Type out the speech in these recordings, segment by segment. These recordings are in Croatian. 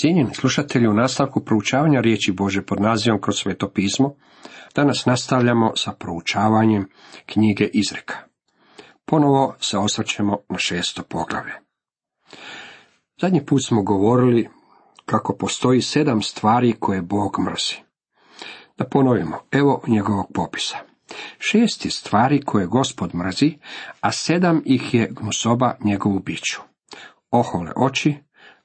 Cijenjeni slušatelji, u nastavku proučavanja riječi Bože pod nazivom kroz sveto pismo, danas nastavljamo sa proučavanjem knjige Izreka. Ponovo se osvrćemo na šesto poglavlje. Zadnji put smo govorili kako postoji sedam stvari koje Bog mrzi. Da ponovimo, evo njegovog popisa. Šest je stvari koje gospod mrzi, a sedam ih je gnusoba njegovu biću. Ohole oči,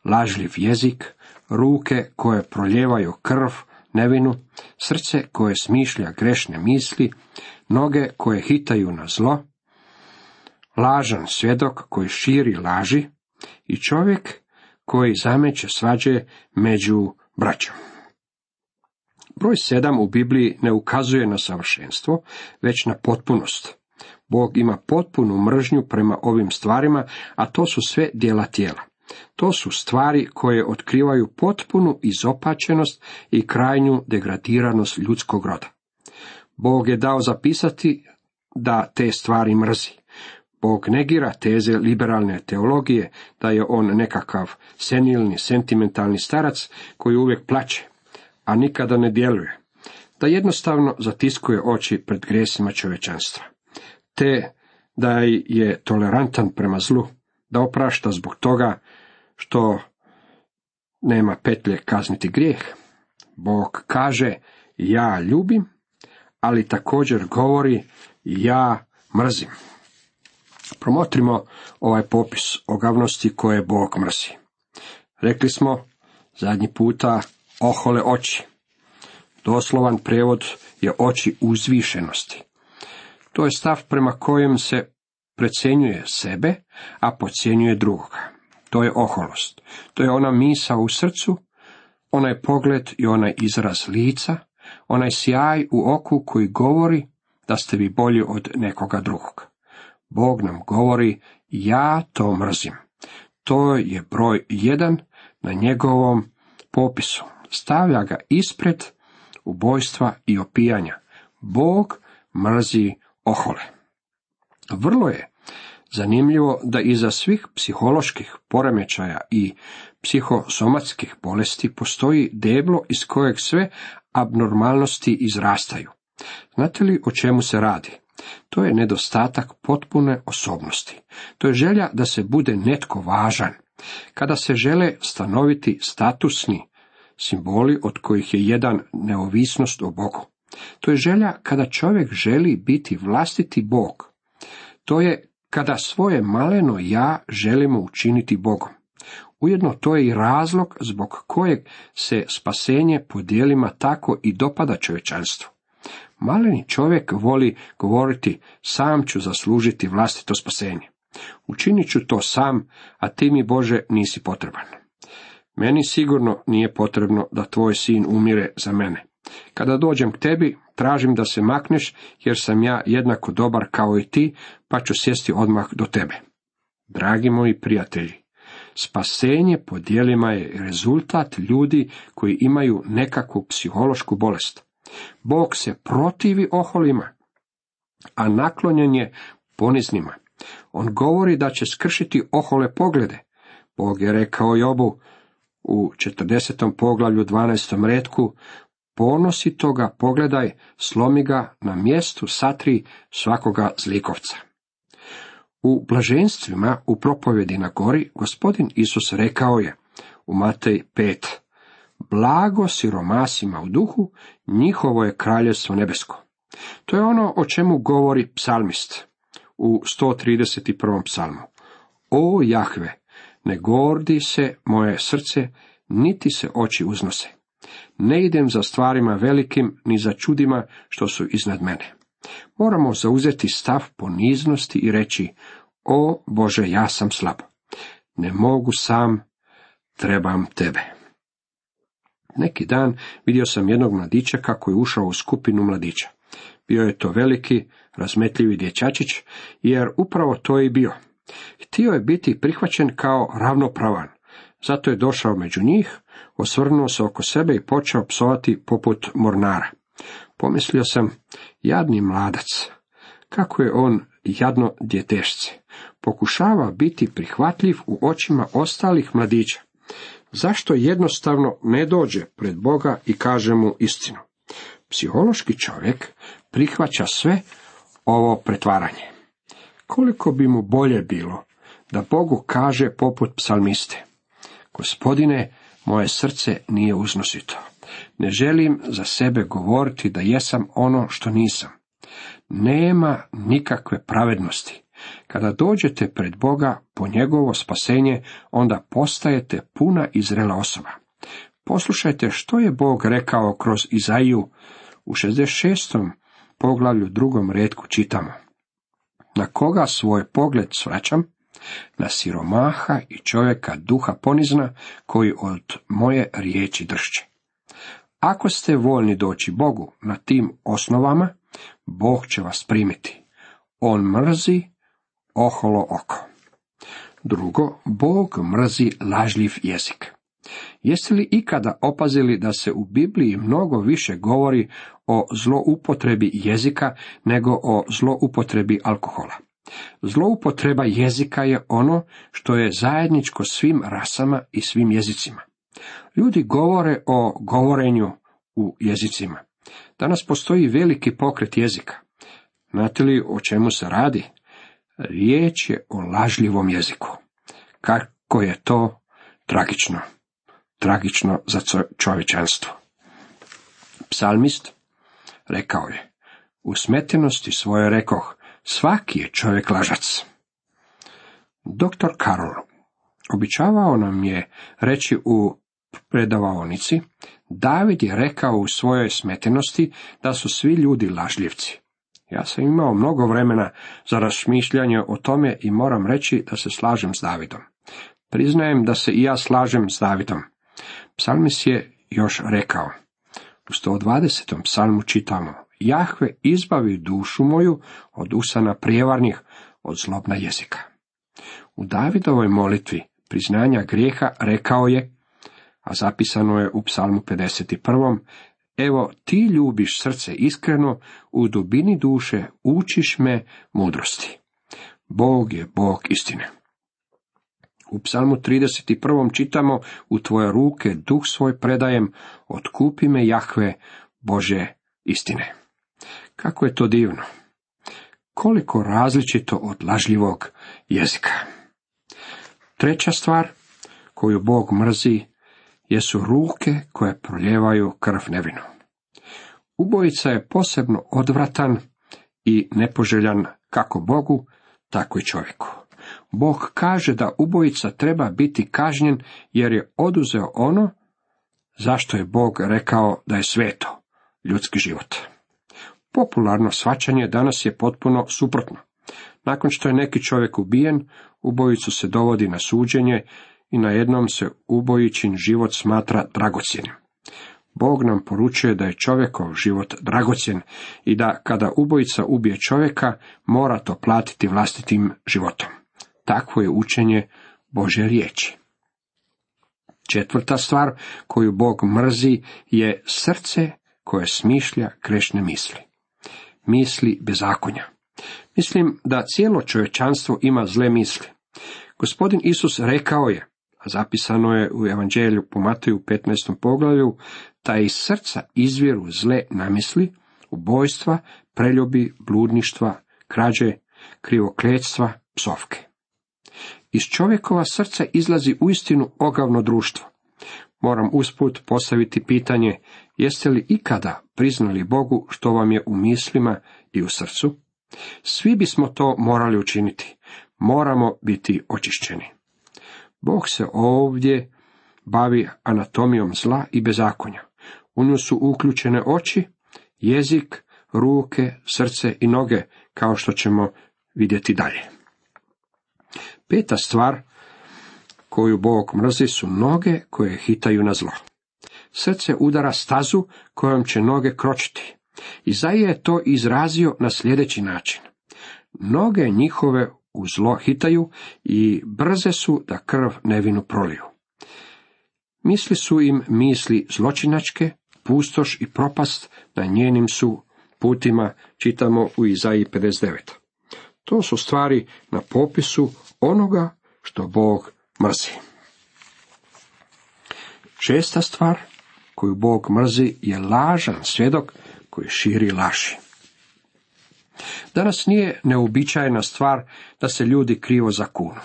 lažljiv jezik, ruke koje proljevaju krv nevinu, srce koje smišlja grešne misli, noge koje hitaju na zlo, lažan svjedok koji širi laži i čovjek koji zameće svađe među braćom. Broj sedam u Bibliji ne ukazuje na savršenstvo, već na potpunost. Bog ima potpunu mržnju prema ovim stvarima, a to su sve dijela tijela. To su stvari koje otkrivaju potpunu izopačenost i krajnju degradiranost ljudskog roda. Bog je dao zapisati da te stvari mrzi. Bog negira teze liberalne teologije da je on nekakav senilni, sentimentalni starac koji uvijek plaće, a nikada ne djeluje, da jednostavno zatiskuje oči pred gresima čovečanstva, te da je tolerantan prema zlu, da oprašta zbog toga što nema petlje kazniti grijeh. Bog kaže ja ljubim, ali također govori ja mrzim. Promotrimo ovaj popis ogavnosti koje Bog mrzi. Rekli smo zadnji puta ohole oči. Doslovan prijevod je oči uzvišenosti. To je stav prema kojem se precenjuje sebe, a podcjenjuje drugoga. To je oholost. To je ona misa u srcu, onaj pogled i onaj izraz lica, onaj sjaj u oku koji govori da ste vi bolji od nekoga drugog. Bog nam govori, ja to mrzim. To je broj jedan na njegovom popisu. Stavlja ga ispred ubojstva i opijanja. Bog mrzi ohole. Vrlo je Zanimljivo da iza svih psiholoških poremećaja i psihosomatskih bolesti postoji deblo iz kojeg sve abnormalnosti izrastaju. Znate li o čemu se radi? To je nedostatak potpune osobnosti. To je želja da se bude netko važan. Kada se žele stanoviti statusni simboli od kojih je jedan neovisnost o Bogu. To je želja kada čovjek želi biti vlastiti Bog. To je kada svoje maleno ja želimo učiniti Bogom. Ujedno to je i razlog zbog kojeg se spasenje po dijelima tako i dopada čovječanstvu. Maleni čovjek voli govoriti sam ću zaslužiti vlastito spasenje. Učinit ću to sam, a ti mi Bože nisi potreban. Meni sigurno nije potrebno da tvoj sin umire za mene. Kada dođem k tebi, tražim da se makneš, jer sam ja jednako dobar kao i ti, pa ću sjesti odmah do tebe. Dragi moji prijatelji, spasenje po dijelima je rezultat ljudi koji imaju nekakvu psihološku bolest. Bog se protivi oholima, a naklonjen je poniznima. On govori da će skršiti ohole poglede. Bog je rekao Jobu u 40. poglavlju 12. redku, ponosi toga, pogledaj, slomi ga na mjestu satri svakoga zlikovca. U blaženstvima u propovjedi na gori gospodin Isus rekao je u Matej 5. Blago siromasima u duhu, njihovo je kraljevstvo nebesko. To je ono o čemu govori psalmist u 131. psalmu. O Jahve, ne gordi se moje srce, niti se oči uznose. Ne idem za stvarima velikim, ni za čudima što su iznad mene. Moramo zauzeti stav poniznosti i reći, o Bože, ja sam slab. Ne mogu sam, trebam tebe. Neki dan vidio sam jednog mladića kako je ušao u skupinu mladića. Bio je to veliki, razmetljivi dječačić, jer upravo to je i bio. Htio je biti prihvaćen kao ravnopravan, zato je došao među njih, osvrnuo se oko sebe i počeo psovati poput mornara. Pomislio sam, jadni mladac, kako je on jadno djetešce. Pokušava biti prihvatljiv u očima ostalih mladića. Zašto jednostavno ne dođe pred Boga i kaže mu istinu? Psihološki čovjek prihvaća sve ovo pretvaranje. Koliko bi mu bolje bilo da Bogu kaže poput psalmiste. Gospodine, moje srce nije uznosito. Ne želim za sebe govoriti da jesam ono što nisam. Nema nikakve pravednosti. Kada dođete pred Boga po njegovo spasenje, onda postajete puna i zrela osoba. Poslušajte što je Bog rekao kroz Izaiju u 66. poglavlju drugom redku čitamo. Na koga svoj pogled svraćam? Na siromaha i čovjeka duha ponizna, koji od moje riječi dršće. Ako ste voljni doći Bogu na tim osnovama, Bog će vas primiti. On mrzi oholo oko. Drugo, Bog mrzi lažljiv jezik. Jeste li ikada opazili da se u Bibliji mnogo više govori o zloupotrebi jezika nego o zloupotrebi alkohola? Zloupotreba jezika je ono što je zajedničko svim rasama i svim jezicima. Ljudi govore o govorenju u jezicima. Danas postoji veliki pokret jezika. Znate li o čemu se radi? Riječ je o lažljivom jeziku. Kako je to tragično. Tragično za čovječanstvo. Psalmist rekao je, u smetenosti svoje rekoh, svaki je čovjek lažac. Doktor Karol običavao nam je reći u predavaonici, David je rekao u svojoj smetenosti da su svi ljudi lažljivci. Ja sam imao mnogo vremena za razmišljanje o tome i moram reći da se slažem s Davidom. Priznajem da se i ja slažem s Davidom. Psalmis je još rekao. U 120. psalmu čitamo. Jahve izbavi dušu moju od usana prijevarnih, od zlobna jezika. U Davidovoj molitvi priznanja grijeha rekao je, a zapisano je u psalmu 51. Evo, ti ljubiš srce iskreno, u dubini duše učiš me mudrosti. Bog je Bog istine. U psalmu 31. čitamo, u tvoje ruke duh svoj predajem, otkupi me Jahve, Bože istine. Kako je to divno! Koliko različito od lažljivog jezika. Treća stvar koju Bog mrzi jesu ruke koje proljevaju krv nevinu. Ubojica je posebno odvratan i nepoželjan kako Bogu, tako i čovjeku. Bog kaže da ubojica treba biti kažnjen jer je oduzeo ono zašto je Bog rekao da je sveto, ljudski život. Popularno svačanje danas je potpuno suprotno. Nakon što je neki čovjek ubijen, ubojicu se dovodi na suđenje i na jednom se ubojičin život smatra dragocjenim. Bog nam poručuje da je čovjekov život dragocjen i da kada ubojica ubije čovjeka, mora to platiti vlastitim životom. Takvo je učenje Bože riječi. Četvrta stvar koju Bog mrzi je srce koje smišlja krešne misli. Misli bezakonja. Mislim da cijelo čovječanstvo ima zle misli. Gospodin Isus rekao je, a zapisano je u Evanđelju po Mateju 15. poglavlju, da iz srca izvjeru zle namisli, ubojstva, preljubi, bludništva, krađe, krivokletstva, psovke. Iz čovjekova srca izlazi uistinu ogavno društvo. Moram usput postaviti pitanje, jeste li ikada priznali Bogu što vam je u mislima i u srcu? Svi bismo to morali učiniti. Moramo biti očišćeni. Bog se ovdje bavi anatomijom zla i bezakonja. U nju su uključene oči, jezik, ruke, srce i noge, kao što ćemo vidjeti dalje. Peta stvar koju Bog mrzi su noge koje hitaju na zlo. Srce udara stazu kojom će noge kročiti. Izaija je to izrazio na sljedeći način. Noge njihove u zlo hitaju i brze su da krv nevinu proliju. Misli su im misli zločinačke, pustoš i propast na njenim su putima, čitamo u Izaiji 59. To su stvari na popisu onoga što Bog mrzi. Šesta stvar koju Bog mrzi je lažan svjedok koji širi laži. Danas nije neobičajna stvar da se ljudi krivo zakunu.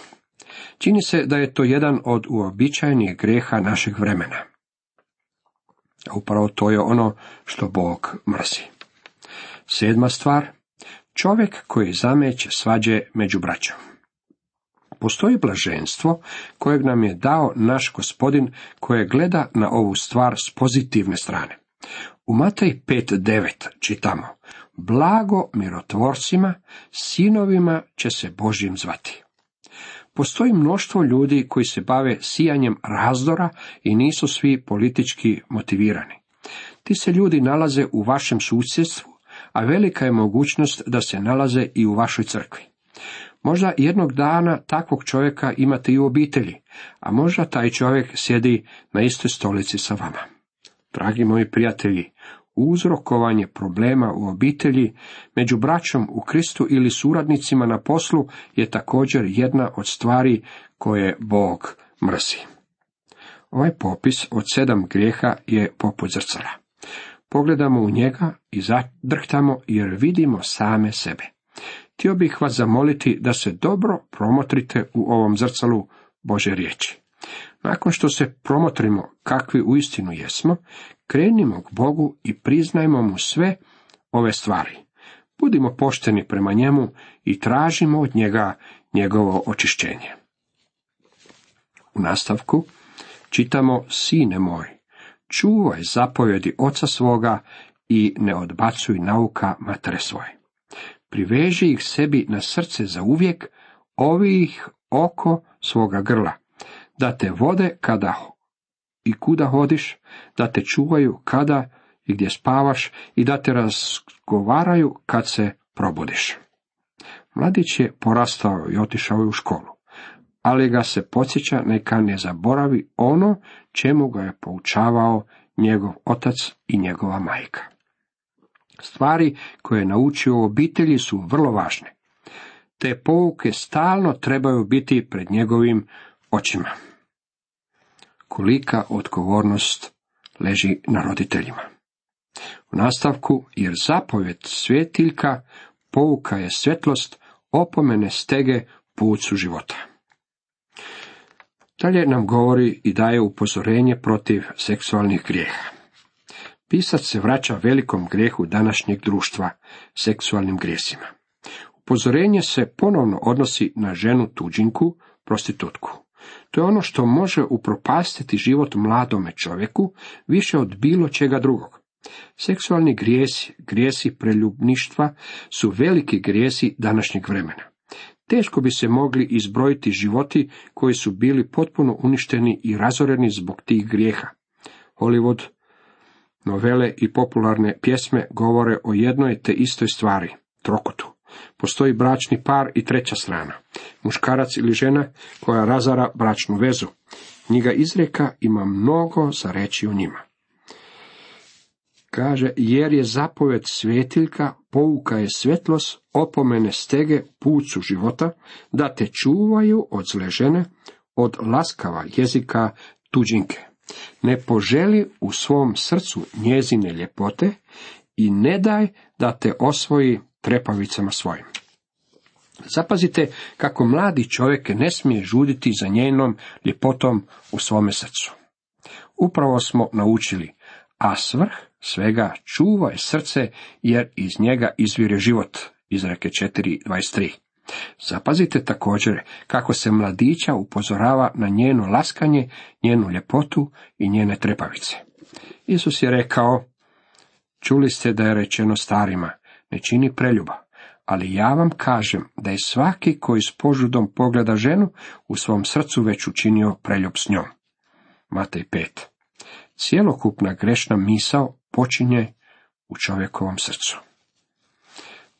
Čini se da je to jedan od uobičajenih greha našeg vremena. A upravo to je ono što Bog mrzi. Sedma stvar, čovjek koji zameće svađe među braćom. Postoji blaženstvo kojeg nam je dao naš gospodin koje gleda na ovu stvar s pozitivne strane. U Matej 5.9 čitamo Blago mirotvorcima, sinovima će se Božjim zvati. Postoji mnoštvo ljudi koji se bave sijanjem razdora i nisu svi politički motivirani. Ti se ljudi nalaze u vašem susjedstvu, a velika je mogućnost da se nalaze i u vašoj crkvi. Možda jednog dana takvog čovjeka imate i u obitelji, a možda taj čovjek sjedi na istoj stolici sa vama. Dragi moji prijatelji, uzrokovanje problema u obitelji, među braćom u Kristu ili suradnicima na poslu je također jedna od stvari koje Bog mrzi. Ovaj popis od sedam grijeha je poput zrcala. Pogledamo u njega i zadrhtamo jer vidimo same sebe. Htio bih vas zamoliti da se dobro promotrite u ovom zrcalu Bože riječi. Nakon što se promotrimo kakvi uistinu jesmo, krenimo k Bogu i priznajmo mu sve ove stvari. Budimo pošteni prema njemu i tražimo od njega njegovo očišćenje. U nastavku čitamo Sine moj, čuvaj zapovjedi oca svoga i ne odbacuj nauka matere svoje. Priveži ih sebi na srce za uvijek, ovi ih oko svoga grla, da te vode kada i kuda hodiš, da te čuvaju kada i gdje spavaš i da te razgovaraju kad se probudiš. Mladić je porastao i otišao u školu, ali ga se podsjeća neka ne zaboravi ono čemu ga je poučavao njegov otac i njegova majka. Stvari koje je naučio u obitelji su vrlo važne. Te pouke stalno trebaju biti pred njegovim očima kolika odgovornost leži na roditeljima. U nastavku, jer zapovjed svjetiljka, pouka je svjetlost, opomene stege put su života. Dalje nam govori i daje upozorenje protiv seksualnih grijeha. Pisac se vraća velikom grijehu današnjeg društva, seksualnim grijesima. Upozorenje se ponovno odnosi na ženu tuđinku, prostitutku. To je ono što može upropastiti život mladome čovjeku više od bilo čega drugog. Seksualni grijesi, grijesi preljubništva su veliki grijesi današnjeg vremena. Teško bi se mogli izbrojiti životi koji su bili potpuno uništeni i razoreni zbog tih grijeha. Hollywood, novele i popularne pjesme govore o jednoj te istoj stvari, trokotu. Postoji bračni par i treća strana. Muškarac ili žena koja razara bračnu vezu. Knjiga izreka ima mnogo za reći o njima. Kaže, jer je zapoved svetiljka, pouka je svjetlost, opomene stege, pucu života, da te čuvaju od zle žene, od laskava jezika tuđinke. Ne poželi u svom srcu njezine ljepote i ne daj da te osvoji trepavicama svojim. Zapazite kako mladi čovjek ne smije žuditi za njenom ljepotom u svome srcu. Upravo smo naučili, a svrh svega čuvaj srce, jer iz njega izvire život. Izreke 4.23. Zapazite također kako se mladića upozorava na njeno laskanje, njenu ljepotu i njene trepavice. Isus je rekao, čuli ste da je rečeno starima, ne čini preljuba, ali ja vam kažem da je svaki koji s požudom pogleda ženu u svom srcu već učinio preljub s njom. Matej 5. Cijelokupna grešna misao počinje u čovjekovom srcu.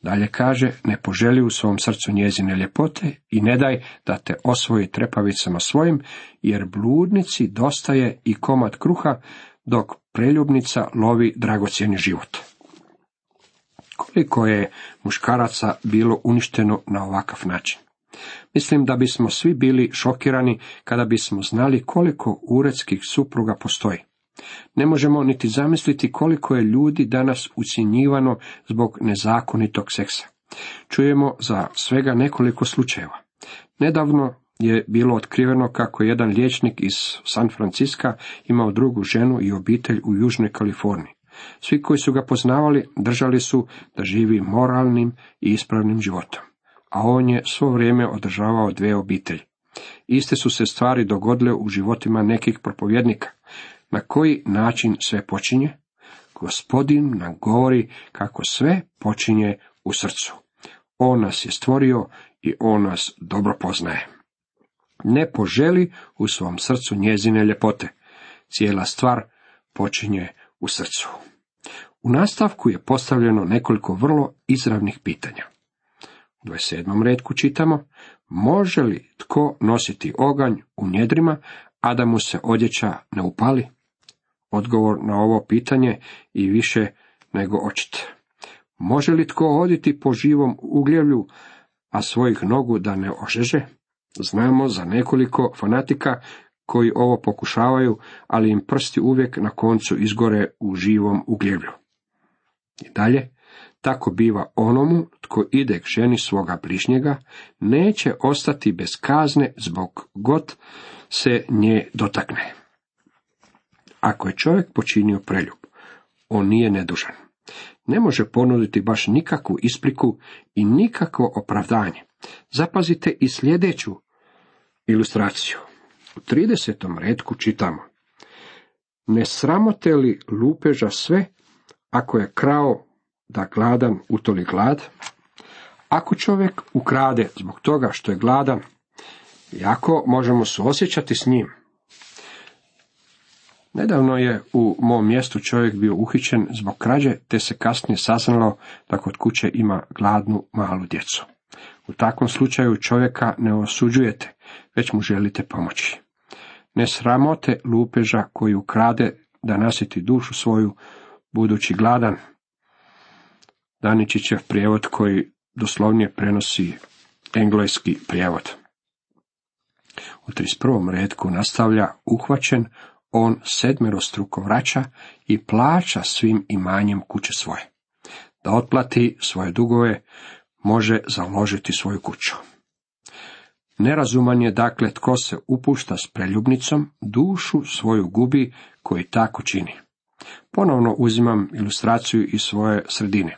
Dalje kaže, ne poželi u svom srcu njezine ljepote i ne daj da te osvoji trepavicama svojim, jer bludnici dostaje i komad kruha, dok preljubnica lovi dragocjeni život. Koliko je muškaraca bilo uništeno na ovakav način? Mislim da bismo svi bili šokirani kada bismo znali koliko uredskih supruga postoji. Ne možemo niti zamisliti koliko je ljudi danas ucjenjivano zbog nezakonitog seksa. Čujemo za svega nekoliko slučajeva. Nedavno je bilo otkriveno kako jedan liječnik iz San Franciska imao drugu ženu i obitelj u Južnoj Kaliforniji. Svi koji su ga poznavali držali su da živi moralnim i ispravnim životom, a on je svo vrijeme održavao dvije obitelji. Iste su se stvari dogodile u životima nekih propovjednika. Na koji način sve počinje? Gospodin nam govori kako sve počinje u srcu. On nas je stvorio i on nas dobro poznaje. Ne poželi u svom srcu njezine ljepote. Cijela stvar počinje u srcu. U nastavku je postavljeno nekoliko vrlo izravnih pitanja. U 27. redku čitamo, može li tko nositi oganj u njedrima, a da mu se odjeća ne upali? Odgovor na ovo pitanje i više nego očit. Može li tko hoditi po živom ugljevlju, a svojih nogu da ne ožeže? Znamo za nekoliko fanatika koji ovo pokušavaju, ali im prsti uvijek na koncu izgore u živom ugljevlju. I dalje, tako biva onomu tko ide k ženi svoga bližnjega, neće ostati bez kazne zbog god se nje dotakne. Ako je čovjek počinio preljub, on nije nedužan. Ne može ponuditi baš nikakvu ispriku i nikakvo opravdanje. Zapazite i sljedeću ilustraciju. U 30. redku čitamo. Ne sramote li lupeža sve, ako je krao da gladan utoli glad? Ako čovjek ukrade zbog toga što je gladan, jako možemo suosjećati s njim. Nedavno je u mom mjestu čovjek bio uhićen zbog krađe, te se kasnije saznalo da kod kuće ima gladnu malu djecu. U takvom slučaju čovjeka ne osuđujete, već mu želite pomoći. Ne sramote lupeža koji ukrade da nasiti dušu svoju, budući gladan. Daničićev prijevod koji doslovnije prenosi engleski prijevod. U 31. redku nastavlja uhvaćen, on sedmerostruko vraća i plaća svim imanjem kuće svoje. Da otplati svoje dugove, može založiti svoju kuću. Nerazuman je dakle tko se upušta s preljubnicom, dušu svoju gubi koji tako čini. Ponovno uzimam ilustraciju iz svoje sredine.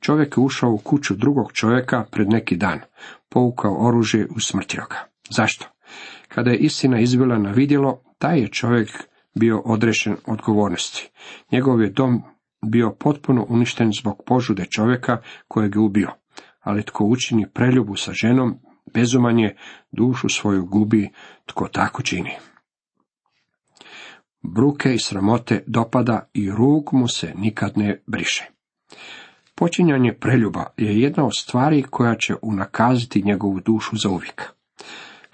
Čovjek je ušao u kuću drugog čovjeka pred neki dan, povukao oružje i usmrtio. Zašto? Kada je istina izbila na vidjelo, taj je čovjek bio odrešen odgovornosti. Njegov je dom bio potpuno uništen zbog požude čovjeka kojeg je ubio. Ali tko učini preljubu sa ženom, bezumanje, dušu svoju gubi, tko tako čini. Bruke i sramote dopada i rug mu se nikad ne briše. Počinjanje preljuba je jedna od stvari koja će unakaziti njegovu dušu za uvijek.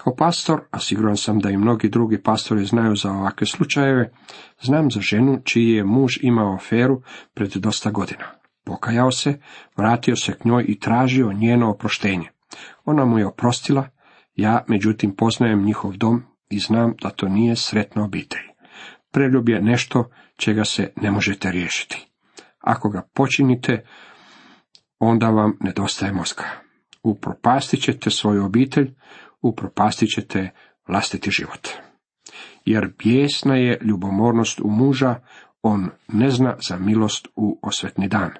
Kao pastor, a siguran sam da i mnogi drugi pastori znaju za ovakve slučajeve, znam za ženu čiji je muž imao aferu pred dosta godina. Pokajao se, vratio se k njoj i tražio njeno oproštenje. Ona mu je oprostila, ja međutim poznajem njihov dom i znam da to nije sretna obitelj. Preljub je nešto čega se ne možete riješiti. Ako ga počinite, onda vam nedostaje mozga. Upropastit ćete svoju obitelj, upropastit ćete vlastiti život. Jer bijesna je ljubomornost u muža, on ne zna za milost u osvetni dan.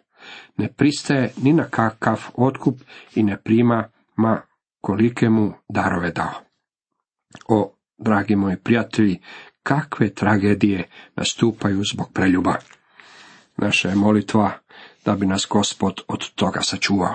Ne pristaje ni na kakav otkup i ne prima ma kolike mu darove dao. O, dragi moji prijatelji, kakve tragedije nastupaju zbog preljuba. Naša je molitva da bi nas gospod od toga sačuvao.